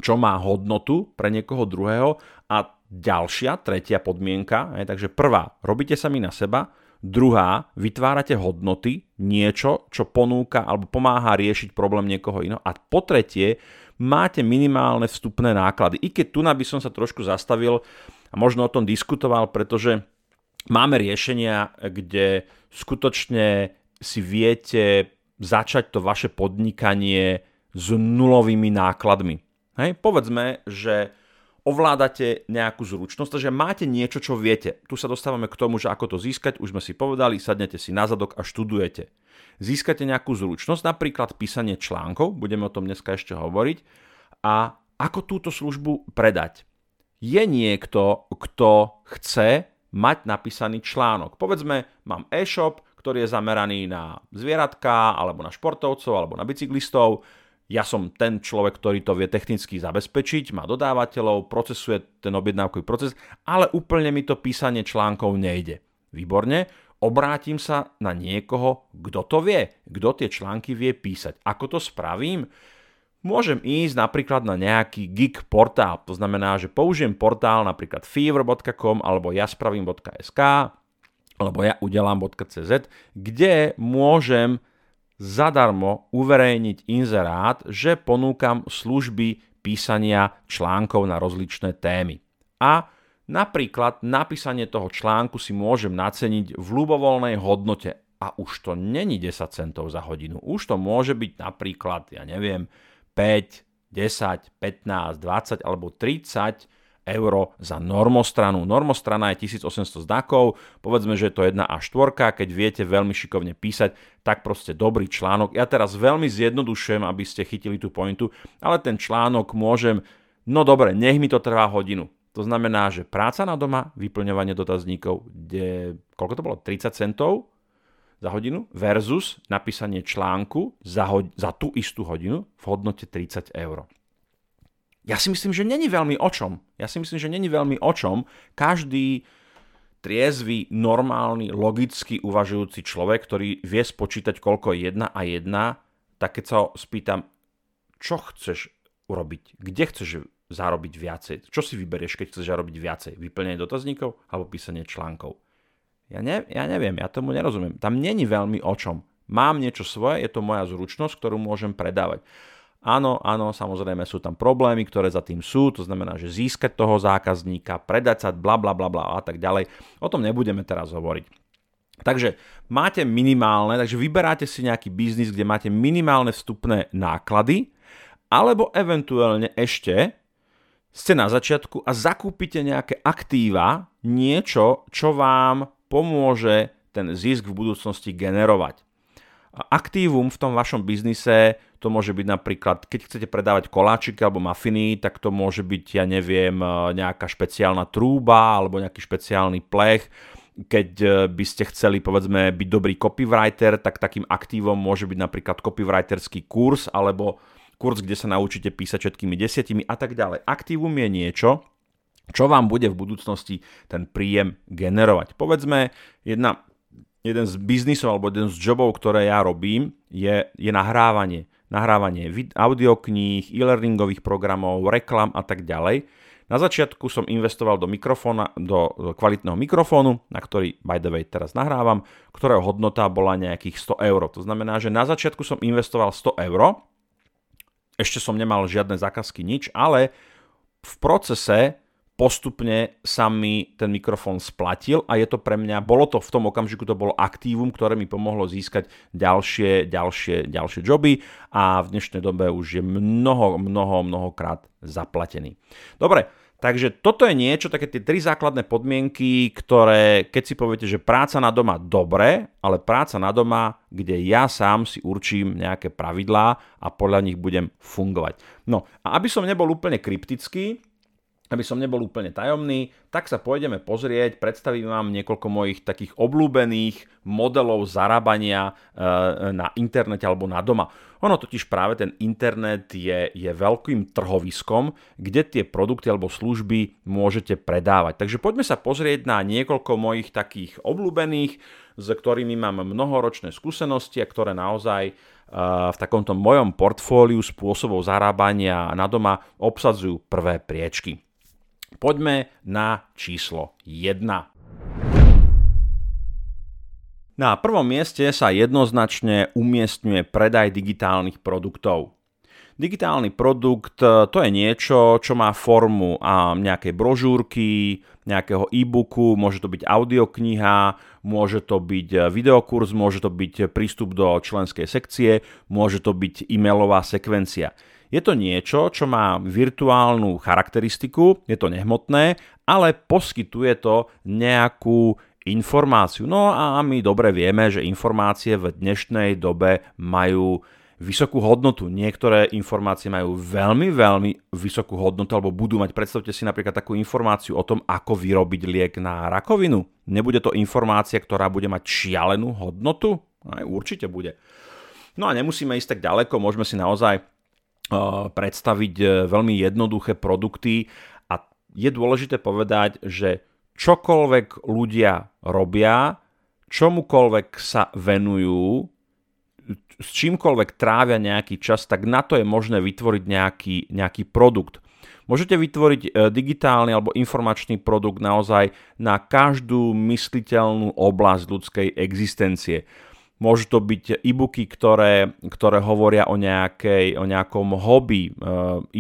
čo má hodnotu pre niekoho druhého a ďalšia, tretia podmienka, je, takže prvá, robíte sami na seba, druhá, vytvárate hodnoty, niečo, čo ponúka alebo pomáha riešiť problém niekoho iného a po tretie, máte minimálne vstupné náklady. I keď tu by som sa trošku zastavil a možno o tom diskutoval, pretože máme riešenia, kde skutočne si viete začať to vaše podnikanie s nulovými nákladmi. Hej? Povedzme, že ovládate nejakú zručnosť, takže máte niečo, čo viete. Tu sa dostávame k tomu, že ako to získať, už sme si povedali, sadnete si na zadok a študujete. Získate nejakú zručnosť, napríklad písanie článkov, budeme o tom dneska ešte hovoriť, a ako túto službu predať. Je niekto, kto chce mať napísaný článok. Povedzme, mám e-shop, ktorý je zameraný na zvieratka, alebo na športovcov, alebo na bicyklistov ja som ten človek, ktorý to vie technicky zabezpečiť, má dodávateľov, procesuje ten objednávkový proces, ale úplne mi to písanie článkov nejde. Výborne, obrátim sa na niekoho, kto to vie, kto tie články vie písať. Ako to spravím? Môžem ísť napríklad na nejaký gig portál, to znamená, že použijem portál napríklad fever.com alebo jaspravím.sk alebo ja udelám.cz, kde môžem zadarmo uverejniť inzerát, že ponúkam služby písania článkov na rozličné témy. A napríklad napísanie toho článku si môžem naceniť v ľubovoľnej hodnote. A už to není 10 centov za hodinu. Už to môže byť napríklad, ja neviem, 5, 10, 15, 20 alebo 30 euro za normostranu. Normostrana je 1800 znakov, povedzme, že je to jedna a štvorka, keď viete veľmi šikovne písať, tak proste dobrý článok. Ja teraz veľmi zjednodušujem, aby ste chytili tú pointu, ale ten článok môžem, no dobre, nech mi to trvá hodinu. To znamená, že práca na doma, vyplňovanie dotazníkov, kde, koľko to bolo, 30 centov za hodinu versus napísanie článku za, ho- za tú istú hodinu v hodnote 30 eur. Ja si myslím, že není veľmi o čom. Ja si myslím, že není veľmi o čom. Každý triezvy, normálny, logicky uvažujúci človek, ktorý vie spočítať, koľko je jedna a jedna, tak keď sa ho spýtam, čo chceš urobiť, kde chceš zarobiť viacej, čo si vyberieš, keď chceš zarobiť viacej, vyplnenie dotazníkov alebo písanie článkov. Ja, ne, ja neviem, ja tomu nerozumiem. Tam není veľmi o čom. Mám niečo svoje, je to moja zručnosť, ktorú môžem predávať. Áno, áno, samozrejme sú tam problémy, ktoré za tým sú, to znamená, že získať toho zákazníka, predať sa, bla bla bla bla a tak ďalej. O tom nebudeme teraz hovoriť. Takže máte minimálne, takže vyberáte si nejaký biznis, kde máte minimálne vstupné náklady, alebo eventuálne ešte ste na začiatku a zakúpite nejaké aktíva, niečo, čo vám pomôže ten zisk v budúcnosti generovať. Aktívum v tom vašom biznise, to môže byť napríklad, keď chcete predávať koláčiky alebo mafiny, tak to môže byť, ja neviem, e, nejaká špeciálna trúba alebo nejaký špeciálny plech. Keď e, by ste chceli, povedzme, byť dobrý copywriter, tak takým aktívom môže byť napríklad copywriterský kurz alebo kurz, kde sa naučíte písať všetkými desiatimi a tak ďalej. Aktívum je niečo, čo vám bude v budúcnosti ten príjem generovať. Povedzme, jedna jeden z biznisov alebo jeden z jobov, ktoré ja robím, je, je nahrávanie. Nahrávanie audiokníh, e-learningových programov, reklam a tak ďalej. Na začiatku som investoval do mikrofóna, do kvalitného mikrofónu, na ktorý by the way teraz nahrávam, ktorého hodnota bola nejakých 100 eur. To znamená, že na začiatku som investoval 100 eur, ešte som nemal žiadne zákazky, nič, ale v procese postupne sa mi ten mikrofón splatil a je to pre mňa, bolo to v tom okamžiku, to bolo aktívum, ktoré mi pomohlo získať ďalšie, ďalšie, ďalšie joby a v dnešnej dobe už je mnoho, mnoho, mnohokrát zaplatený. Dobre, Takže toto je niečo, také tie tri základné podmienky, ktoré, keď si poviete, že práca na doma dobre, ale práca na doma, kde ja sám si určím nejaké pravidlá a podľa nich budem fungovať. No a aby som nebol úplne kryptický, aby som nebol úplne tajomný, tak sa pôjdeme pozrieť, predstavím vám niekoľko mojich takých obľúbených modelov zarábania e, na internete alebo na doma. Ono totiž práve ten internet je, je veľkým trhoviskom, kde tie produkty alebo služby môžete predávať. Takže poďme sa pozrieť na niekoľko mojich takých obľúbených, s ktorými mám mnohoročné skúsenosti a ktoré naozaj e, v takomto mojom portfóliu spôsobov zarábania na doma obsadzujú prvé priečky. Poďme na číslo 1. Na prvom mieste sa jednoznačne umiestňuje predaj digitálnych produktov. Digitálny produkt e, to je niečo, čo má formu a nejakej brožúrky, nejakého e-booku, môže to byť audiokniha, môže to byť e, videokurs, môže to byť prístup do členskej sekcie, môže to byť e-mailová sekvencia. Je to niečo, čo má virtuálnu charakteristiku, je to nehmotné, ale poskytuje to nejakú informáciu. No a my dobre vieme, že informácie v dnešnej dobe majú vysokú hodnotu. Niektoré informácie majú veľmi, veľmi vysokú hodnotu, alebo budú mať, predstavte si napríklad takú informáciu o tom, ako vyrobiť liek na rakovinu. Nebude to informácia, ktorá bude mať šialenú hodnotu? Aj určite bude. No a nemusíme ísť tak ďaleko, môžeme si naozaj predstaviť uh, veľmi jednoduché produkty a je dôležité povedať, že čokoľvek ľudia robia, čomukoľvek sa venujú, s čímkoľvek trávia nejaký čas, tak na to je možné vytvoriť nejaký, nejaký produkt. Môžete vytvoriť e, digitálny alebo informačný produkt naozaj na každú mysliteľnú oblasť ľudskej existencie. Môžu to byť e-booky, ktoré, ktoré hovoria o, nejakej, o nejakom hobby, e,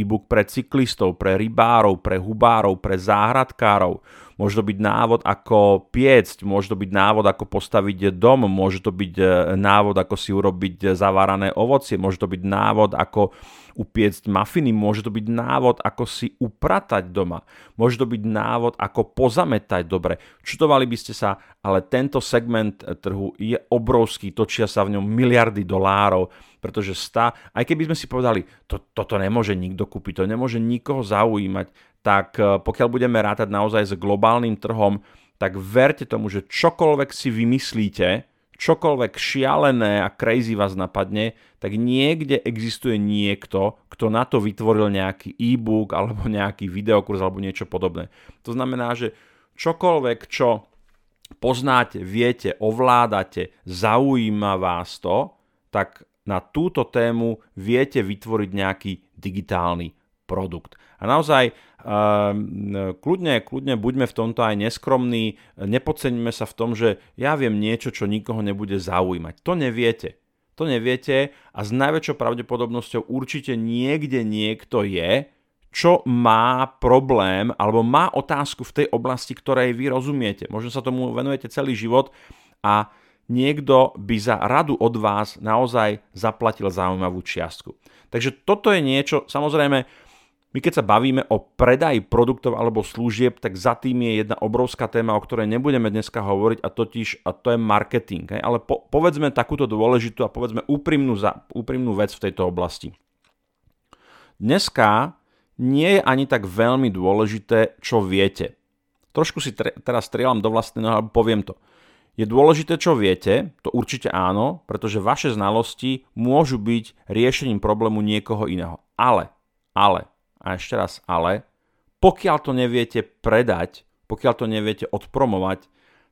e-book pre cyklistov, pre rybárov, pre hubárov, pre záhradkárov. Môže to byť návod, ako piecť, môže to byť návod, ako postaviť dom, môže to byť e, návod, ako si urobiť zavárané ovocie, môže to byť návod, ako upiecť mafiny, môže to byť návod, ako si upratať doma, môže to byť návod, ako pozametať dobre. Čutovali by ste sa, ale tento segment trhu je obrovský, točia sa v ňom miliardy dolárov, pretože stá, aj keby sme si povedali, to, toto nemôže nikto kúpiť, to nemôže nikoho zaujímať, tak e, pokiaľ budeme rátať naozaj s globálnym trhom, tak verte tomu, že čokoľvek si vymyslíte, čokoľvek šialené a crazy vás napadne, tak niekde existuje niekto, kto na to vytvoril nejaký e-book alebo nejaký videokurs alebo niečo podobné. To znamená, že čokoľvek, čo poznáte, viete, ovládate, zaujíma vás to, tak na túto tému viete vytvoriť nejaký digitálny produkt. A naozaj uh, kľudne, kľudne buďme v tomto aj neskromní, nepodceňme sa v tom, že ja viem niečo, čo nikoho nebude zaujímať. To neviete. To neviete a s najväčšou pravdepodobnosťou určite niekde niekto je, čo má problém alebo má otázku v tej oblasti, ktorej vy rozumiete. Možno sa tomu venujete celý život a niekto by za radu od vás naozaj zaplatil zaujímavú čiastku. Takže toto je niečo, samozrejme, my keď sa bavíme o predaji produktov alebo služieb, tak za tým je jedna obrovská téma, o ktorej nebudeme dneska hovoriť a totiž a to je marketing. Hej? Ale po, povedzme takúto dôležitú a povedzme úprimnú, za, úprimnú vec v tejto oblasti. Dneska nie je ani tak veľmi dôležité, čo viete. Trošku si tre, teraz strieľam do vlastného, alebo poviem to. Je dôležité, čo viete, to určite áno, pretože vaše znalosti môžu byť riešením problému niekoho iného. Ale, ale, a ešte raz ale, pokiaľ to neviete predať, pokiaľ to neviete odpromovať,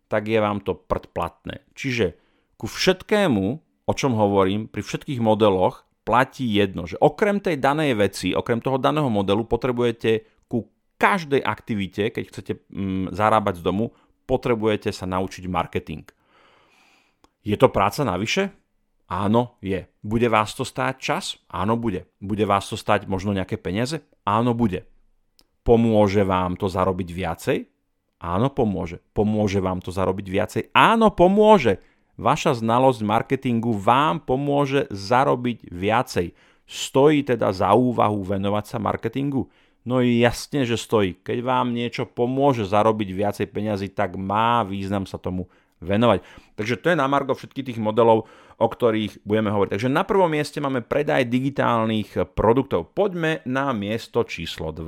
tak je vám to predplatné. Čiže ku všetkému, o čom hovorím, pri všetkých modeloch platí jedno, že okrem tej danej veci, okrem toho daného modelu potrebujete ku každej aktivite, keď chcete mm, zarábať z domu, potrebujete sa naučiť marketing. Je to práca navyše? Áno, je. Bude vás to stáť čas? Áno, bude. Bude vás to stáť možno nejaké peniaze? Áno, bude. Pomôže vám to zarobiť viacej? Áno, pomôže. Pomôže vám to zarobiť viacej? Áno, pomôže. Vaša znalosť marketingu vám pomôže zarobiť viacej. Stojí teda za úvahu venovať sa marketingu? No jasne, že stojí. Keď vám niečo pomôže zarobiť viacej peňazí, tak má význam sa tomu venovať. Takže to je na margo všetkých tých modelov, o ktorých budeme hovoriť. Takže na prvom mieste máme predaj digitálnych produktov. Poďme na miesto číslo 2.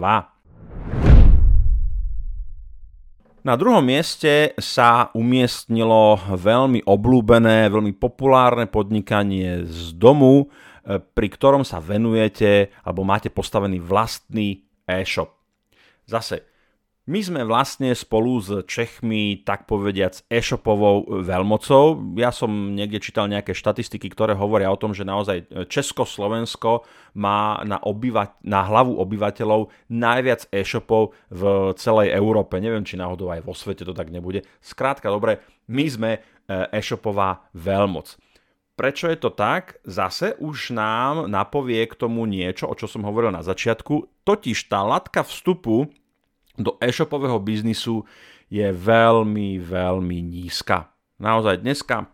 Na druhom mieste sa umiestnilo veľmi oblúbené, veľmi populárne podnikanie z domu, pri ktorom sa venujete alebo máte postavený vlastný e-shop. Zase, my sme vlastne spolu s Čechmi, tak povediac, e-shopovou veľmocou. Ja som niekde čítal nejaké štatistiky, ktoré hovoria o tom, že naozaj Česko-Slovensko má na, obyva- na hlavu obyvateľov najviac e-shopov v celej Európe. Neviem, či náhodou aj vo svete to tak nebude. Skrátka, dobre, my sme e, e-shopová veľmoc. Prečo je to tak? Zase už nám napovie k tomu niečo, o čo som hovoril na začiatku, totiž tá latka vstupu do e-shopového biznisu je veľmi, veľmi nízka. Naozaj dneska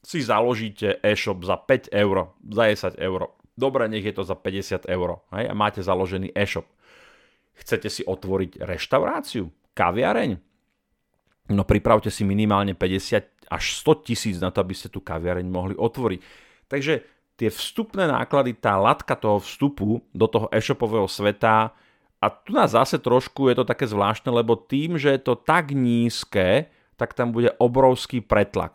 si založíte e-shop za 5 eur, za 10 eur. Dobre, nech je to za 50 eur hej, a máte založený e-shop. Chcete si otvoriť reštauráciu, kaviareň? No pripravte si minimálne 50 až 100 tisíc na to, aby ste tú kaviareň mohli otvoriť. Takže tie vstupné náklady, tá latka toho vstupu do toho e-shopového sveta, a tu nás zase trošku je to také zvláštne, lebo tým, že je to tak nízke, tak tam bude obrovský pretlak.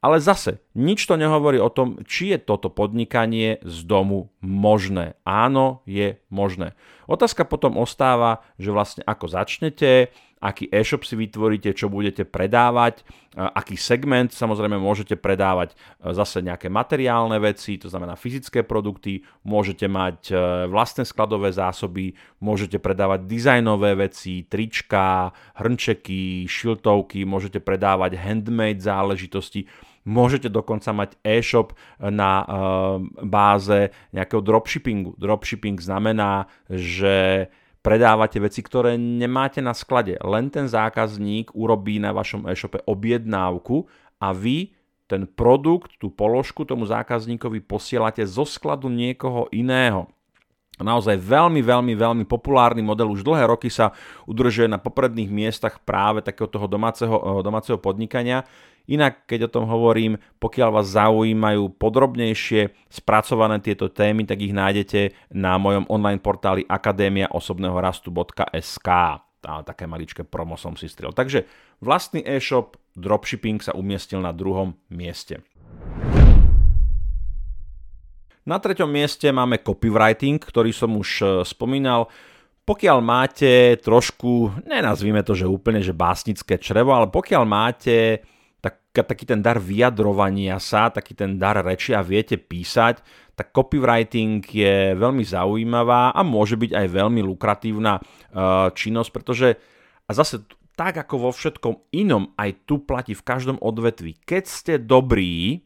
Ale zase, nič to nehovorí o tom, či je toto podnikanie z domu možné. Áno, je možné. Otázka potom ostáva, že vlastne ako začnete, aký e-shop si vytvoríte, čo budete predávať, aký segment, samozrejme môžete predávať e, zase nejaké materiálne veci, to znamená fyzické produkty, môžete mať e, vlastné skladové zásoby, môžete predávať dizajnové veci, trička, hrnčeky, šiltovky, môžete predávať handmade záležitosti, Môžete dokonca mať e-shop na báze nejakého dropshippingu. Dropshipping znamená, že predávate veci, ktoré nemáte na sklade. Len ten zákazník urobí na vašom e-shope objednávku a vy ten produkt, tú položku tomu zákazníkovi posielate zo skladu niekoho iného. Naozaj veľmi, veľmi, veľmi populárny model. Už dlhé roky sa udržuje na popredných miestach práve takého toho domáceho, domáceho podnikania. Inak, keď o tom hovorím, pokiaľ vás zaujímajú podrobnejšie spracované tieto témy, tak ich nájdete na mojom online portáli akadémiaosobného.rastu.sk. Tá, také maličké promo som si strel. Takže vlastný e-shop, dropshipping sa umiestnil na druhom mieste. Na treťom mieste máme copywriting, ktorý som už e, spomínal. Pokiaľ máte trošku, nenazvime to, že úplne, že básnické črevo, ale pokiaľ máte taký ten dar vyjadrovania sa, taký ten dar reči a viete písať, tak copywriting je veľmi zaujímavá a môže byť aj veľmi lukratívna uh, činnosť, pretože a zase tak ako vo všetkom inom, aj tu platí v každom odvetvi. Keď ste dobrí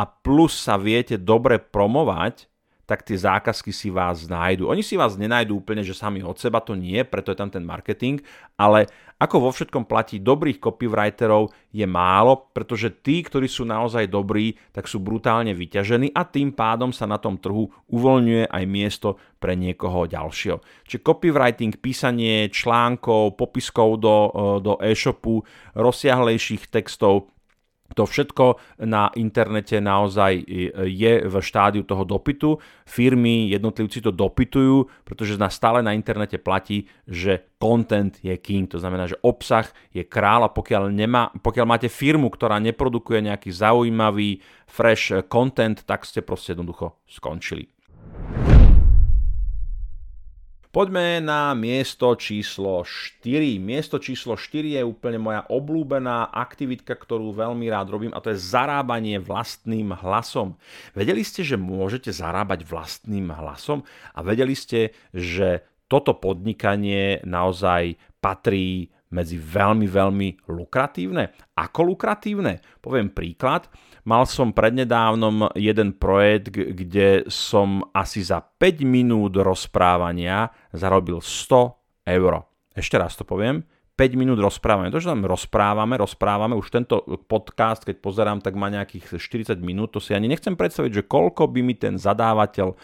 a plus sa viete dobre promovať, tak tie zákazky si vás nájdu. Oni si vás nenájdú úplne, že sami od seba, to nie, preto je tam ten marketing, ale ako vo všetkom platí, dobrých copywriterov je málo, pretože tí, ktorí sú naozaj dobrí, tak sú brutálne vyťažení a tým pádom sa na tom trhu uvoľňuje aj miesto pre niekoho ďalšieho. Čiže copywriting, písanie článkov, popiskov do, do e-shopu, rozsiahlejších textov, to všetko na internete naozaj je v štádiu toho dopytu. Firmy, jednotlivci to dopytujú, pretože na stále na internete platí, že content je king. To znamená, že obsah je král a pokiaľ, nemá, pokiaľ máte firmu, ktorá neprodukuje nejaký zaujímavý fresh content, tak ste proste jednoducho skončili. Poďme na miesto číslo 4. Miesto číslo 4 je úplne moja obľúbená aktivitka, ktorú veľmi rád robím a to je zarábanie vlastným hlasom. Vedeli ste, že môžete zarábať vlastným hlasom a vedeli ste, že toto podnikanie naozaj patrí medzi veľmi, veľmi lukratívne. Ako lukratívne? Poviem príklad. Mal som prednedávnom jeden projekt, kde som asi za 5 minút rozprávania zarobil 100 eur. Ešte raz to poviem. 5 minút rozprávame. To, že tam rozprávame, rozprávame, už tento podcast, keď pozerám, tak má nejakých 40 minút, to si ani nechcem predstaviť, že koľko by mi ten zadávateľ eh,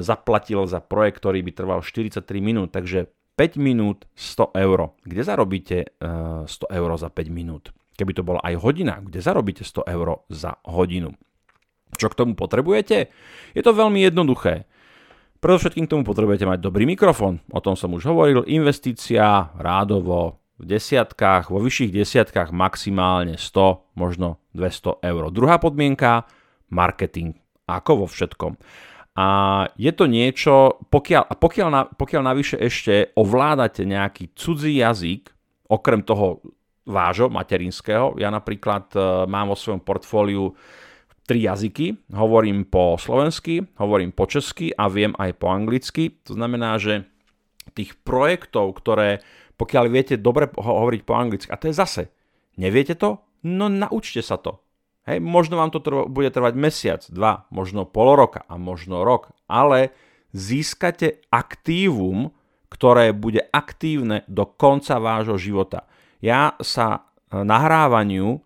zaplatil za projekt, ktorý by trval 43 minút. Takže 5 minút 100 eur. Kde zarobíte 100 eh, eur za 5 minút? Keby to bola aj hodina, kde zarobíte 100 eur za hodinu. Čo k tomu potrebujete? Je to veľmi jednoduché. Predovšetkým k tomu potrebujete mať dobrý mikrofón. O tom som už hovoril. Investícia rádovo v desiatkách, vo vyšších desiatkách maximálne 100, možno 200 eur. Druhá podmienka, marketing. Ako vo všetkom. A je to niečo, pokiaľ, pokiaľ, na, pokiaľ navyše ešte ovládate nejaký cudzí jazyk, okrem toho vášho materinského. Ja napríklad e, mám vo svojom portfóliu tri jazyky. Hovorím po slovensky, hovorím po česky a viem aj po anglicky. To znamená, že tých projektov, ktoré pokiaľ viete dobre hovoriť po anglicky, a to je zase, neviete to? No naučte sa to. Hej, možno vám to trv- bude trvať mesiac, dva, možno pol roka a možno rok, ale získate aktívum, ktoré bude aktívne do konca vášho života. Ja sa e, nahrávaniu um,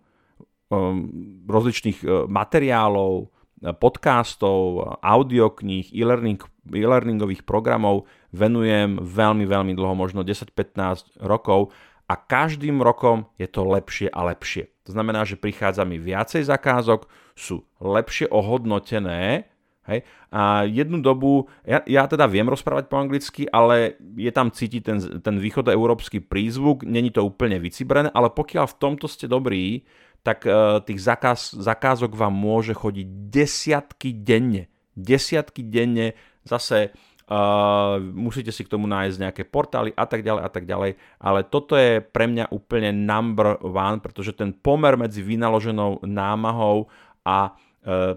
rozličných e, materiálov, podcastov, audiokníh, e-learning, e-learningových programov venujem veľmi, veľmi dlho, možno 10-15 rokov a každým rokom je to lepšie a lepšie. To znamená, že prichádza mi viacej zakázok, sú lepšie ohodnotené, Hej? A jednu dobu, ja, ja teda viem rozprávať po anglicky, ale je tam cítiť ten, ten východoeurópsky prízvuk, není to úplne vycibrené, ale pokiaľ v tomto ste dobrí, tak uh, tých zakáz, zakázok vám môže chodiť desiatky denne. Desiatky denne, zase uh, musíte si k tomu nájsť nejaké portály a tak ďalej a tak ďalej, ale toto je pre mňa úplne number one, pretože ten pomer medzi vynaloženou námahou a uh,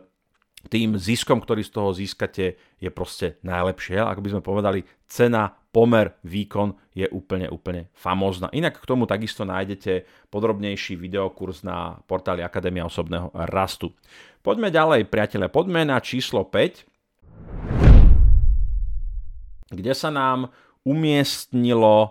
tým ziskom, ktorý z toho získate, je proste najlepšie. Ako by sme povedali, cena, pomer, výkon je úplne, úplne famózna. Inak k tomu takisto nájdete podrobnejší videokurs na portáli Akadémia osobného rastu. Poďme ďalej, priatelia, poďme na číslo 5, kde sa nám umiestnilo e,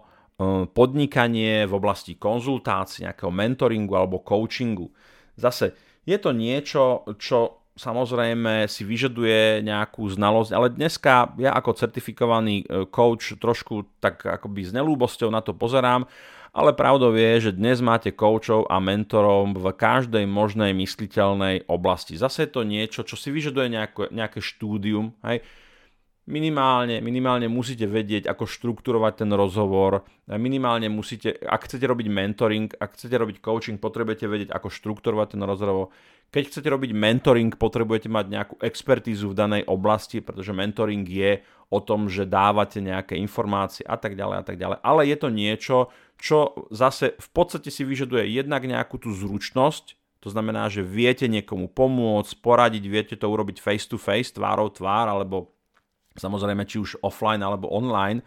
podnikanie v oblasti konzultácií, nejakého mentoringu alebo coachingu. Zase je to niečo, čo samozrejme si vyžaduje nejakú znalosť, ale dneska ja ako certifikovaný e, coach trošku tak akoby s nelúbosťou na to pozerám, ale pravdou je, že dnes máte coachov a mentorov v každej možnej mysliteľnej oblasti. Zase je to niečo, čo si vyžaduje nejaké, nejaké štúdium, hej, Minimálne, minimálne musíte vedieť, ako štrukturovať ten rozhovor. Minimálne musíte, ak chcete robiť mentoring, ak chcete robiť coaching, potrebujete vedieť, ako štrukturovať ten rozhovor. Keď chcete robiť mentoring, potrebujete mať nejakú expertízu v danej oblasti, pretože mentoring je o tom, že dávate nejaké informácie a tak ďalej a tak ďalej. Ale je to niečo, čo zase v podstate si vyžaduje jednak nejakú tú zručnosť, to znamená, že viete niekomu pomôcť, poradiť, viete to urobiť face to face, tvárou tvár, alebo samozrejme či už offline alebo online,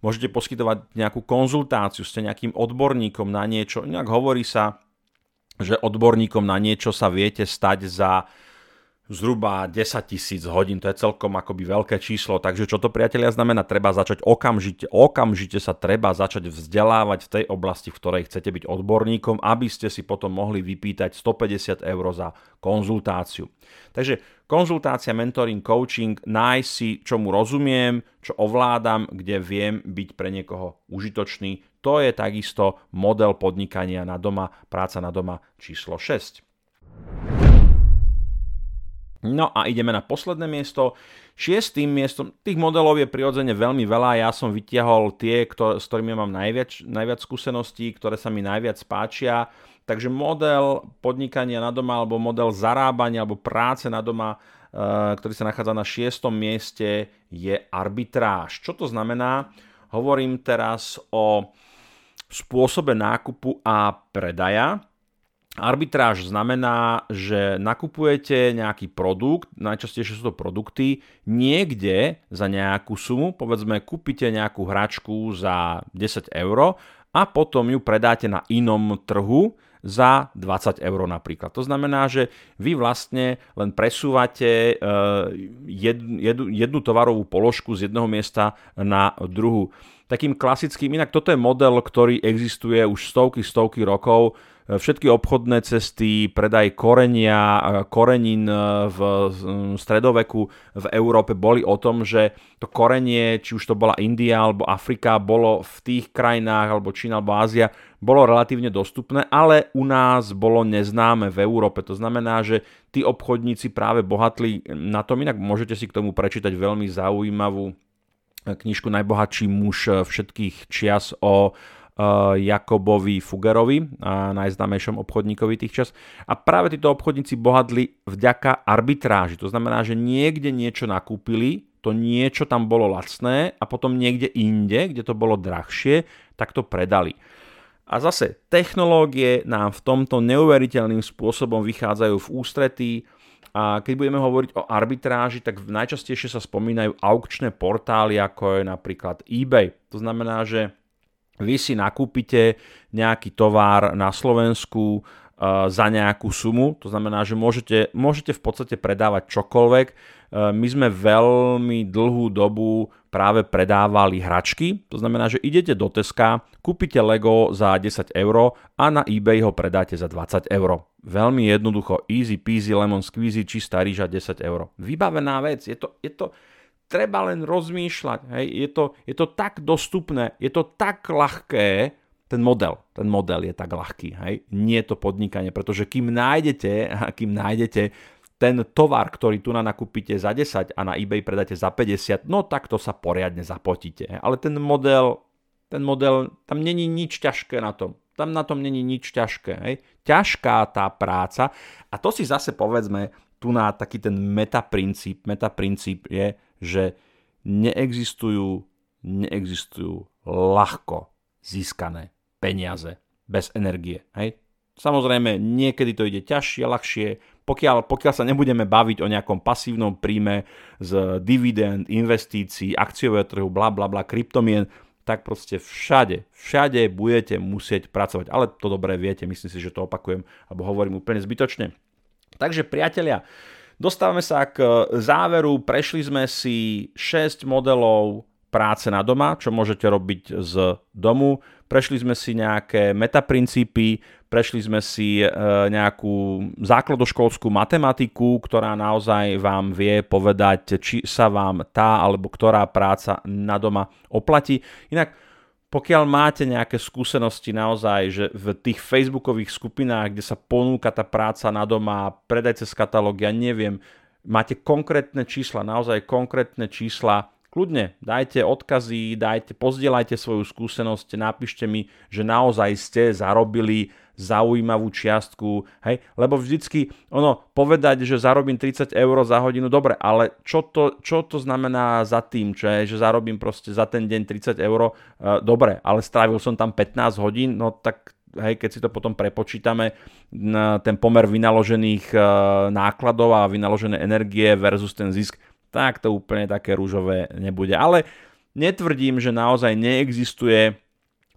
môžete poskytovať nejakú konzultáciu, ste nejakým odborníkom na niečo. Inak hovorí sa, že odborníkom na niečo sa viete stať za zhruba 10 tisíc hodín, to je celkom akoby veľké číslo, takže čo to priatelia znamená, treba začať okamžite, okamžite sa treba začať vzdelávať v tej oblasti, v ktorej chcete byť odborníkom, aby ste si potom mohli vypýtať 150 eur za konzultáciu. Takže konzultácia, mentoring, coaching, nájsť si, čomu rozumiem, čo ovládam, kde viem byť pre niekoho užitočný, to je takisto model podnikania na doma, práca na doma číslo 6. No a ideme na posledné miesto. Šiestým miestom, tých modelov je prirodzene veľmi veľa, ja som vytiahol tie, ktoré, s ktorými mám najviac, najviac skúseností, ktoré sa mi najviac páčia. Takže model podnikania na doma alebo model zarábania alebo práce na doma, e, ktorý sa nachádza na šiestom mieste, je arbitráž. Čo to znamená? Hovorím teraz o spôsobe nákupu a predaja. Arbitráž znamená, že nakupujete nejaký produkt, najčastejšie sú to produkty, niekde za nejakú sumu, povedzme kúpite nejakú hračku za 10 eur a potom ju predáte na inom trhu za 20 eur napríklad. To znamená, že vy vlastne len presúvate jednu, jednu, tovarovú položku z jedného miesta na druhu. Takým klasickým, inak toto je model, ktorý existuje už stovky, stovky rokov, všetky obchodné cesty, predaj korenia, korenín v stredoveku v Európe boli o tom, že to korenie, či už to bola India alebo Afrika, bolo v tých krajinách, alebo Čína alebo Ázia, bolo relatívne dostupné, ale u nás bolo neznáme v Európe. To znamená, že tí obchodníci práve bohatli na tom, inak môžete si k tomu prečítať veľmi zaujímavú knižku Najbohatší muž všetkých čias o Jakobovi Fugerovi, najznámejšom obchodníkovi tých čas. A práve títo obchodníci bohatli vďaka arbitráži. To znamená, že niekde niečo nakúpili, to niečo tam bolo lacné a potom niekde inde, kde to bolo drahšie, tak to predali. A zase technológie nám v tomto neuveriteľným spôsobom vychádzajú v ústretí, a keď budeme hovoriť o arbitráži, tak najčastejšie sa spomínajú aukčné portály, ako je napríklad eBay. To znamená, že vy si nakúpite nejaký tovar na Slovensku za nejakú sumu, to znamená, že môžete, môžete v podstate predávať čokoľvek. My sme veľmi dlhú dobu práve predávali hračky, to znamená, že idete do Teska, kúpite Lego za 10 eur a na eBay ho predáte za 20 eur. Veľmi jednoducho, easy peasy, lemon squeezy, čistá rýža 10 eur. Vybavená vec, je to, je to, treba len rozmýšľať, hej, je to, je to tak dostupné, je to tak ľahké, ten model, ten model je tak ľahký, hej? Nie je to podnikanie, pretože kým nájdete, kým nájdete ten tovar, ktorý tu na nakúpite za 10 a na eBay predáte za 50, no tak to sa poriadne zapotíte. Hej? Ale ten model, ten model, tam není nič ťažké na tom. Tam na tom není nič ťažké. Hej? Ťažká tá práca a to si zase povedzme, tu na taký ten metaprincíp, metaprincíp je, že neexistujú, neexistujú ľahko získané peniaze bez energie. Hej? Samozrejme, niekedy to ide ťažšie, ľahšie, pokiaľ, pokiaľ sa nebudeme baviť o nejakom pasívnom príjme z dividend, investícií, akciového trhu, bla bla bla, kryptomien, tak proste všade, všade budete musieť pracovať. Ale to dobre viete, myslím si, že to opakujem, alebo hovorím úplne zbytočne. Takže priatelia, dostávame sa k záveru, prešli sme si 6 modelov práce na doma, čo môžete robiť z domu. Prešli sme si nejaké metaprincípy, prešli sme si e, nejakú základoškolskú matematiku, ktorá naozaj vám vie povedať, či sa vám tá alebo ktorá práca na doma oplatí. Inak pokiaľ máte nejaké skúsenosti naozaj, že v tých facebookových skupinách, kde sa ponúka tá práca na doma, predaj cez katalóg, ja neviem, máte konkrétne čísla, naozaj konkrétne čísla, Kľudne, dajte odkazy, dajte, pozdielajte svoju skúsenosť, napíšte mi, že naozaj ste zarobili zaujímavú čiastku, hej, lebo vždycky, ono, povedať, že zarobím 30 eur za hodinu, dobre, ale čo to, čo to znamená za tým, čo je, že zarobím proste za ten deň 30 eur, e, dobre, ale strávil som tam 15 hodín, no tak hej, keď si to potom prepočítame, ten pomer vynaložených e, nákladov a vynaložené energie versus ten zisk, tak to úplne také rúžové nebude. Ale netvrdím, že naozaj neexistuje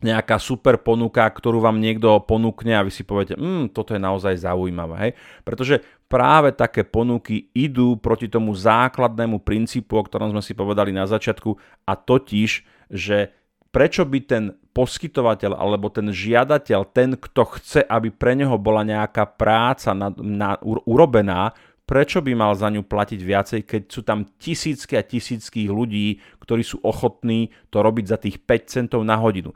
nejaká super ponuka, ktorú vám niekto ponúkne a vy si poviete, mm, toto je naozaj zaujímavé. Hej? Pretože práve také ponuky idú proti tomu základnému princípu, o ktorom sme si povedali na začiatku, a totiž, že prečo by ten poskytovateľ alebo ten žiadateľ, ten, kto chce, aby pre neho bola nejaká práca na, na, urobená, prečo by mal za ňu platiť viacej, keď sú tam tisícky a tisícky ľudí, ktorí sú ochotní to robiť za tých 5 centov na hodinu.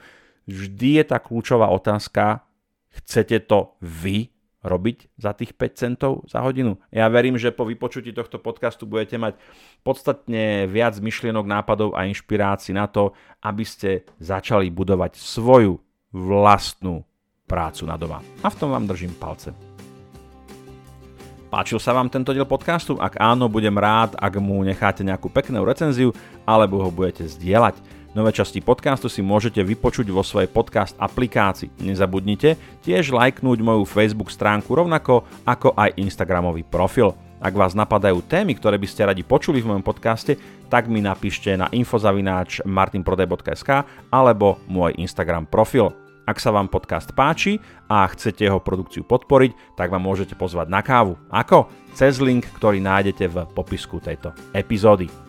Vždy je tá kľúčová otázka, chcete to vy robiť za tých 5 centov za hodinu. Ja verím, že po vypočutí tohto podcastu budete mať podstatne viac myšlienok, nápadov a inšpirácií na to, aby ste začali budovať svoju vlastnú prácu na doma. A v tom vám držím palce. Páčil sa vám tento diel podcastu? Ak áno, budem rád, ak mu necháte nejakú peknú recenziu alebo ho budete zdieľať. Nové časti podcastu si môžete vypočuť vo svojej podcast aplikácii. Nezabudnite tiež lajknúť moju Facebook stránku rovnako ako aj Instagramový profil. Ak vás napadajú témy, ktoré by ste radi počuli v mojom podcaste, tak mi napíšte na infozavináč martinprodej.sk alebo môj Instagram profil. Ak sa vám podcast páči a chcete jeho produkciu podporiť, tak vám môžete pozvať na kávu. Ako? Cez link, ktorý nájdete v popisku tejto epizódy.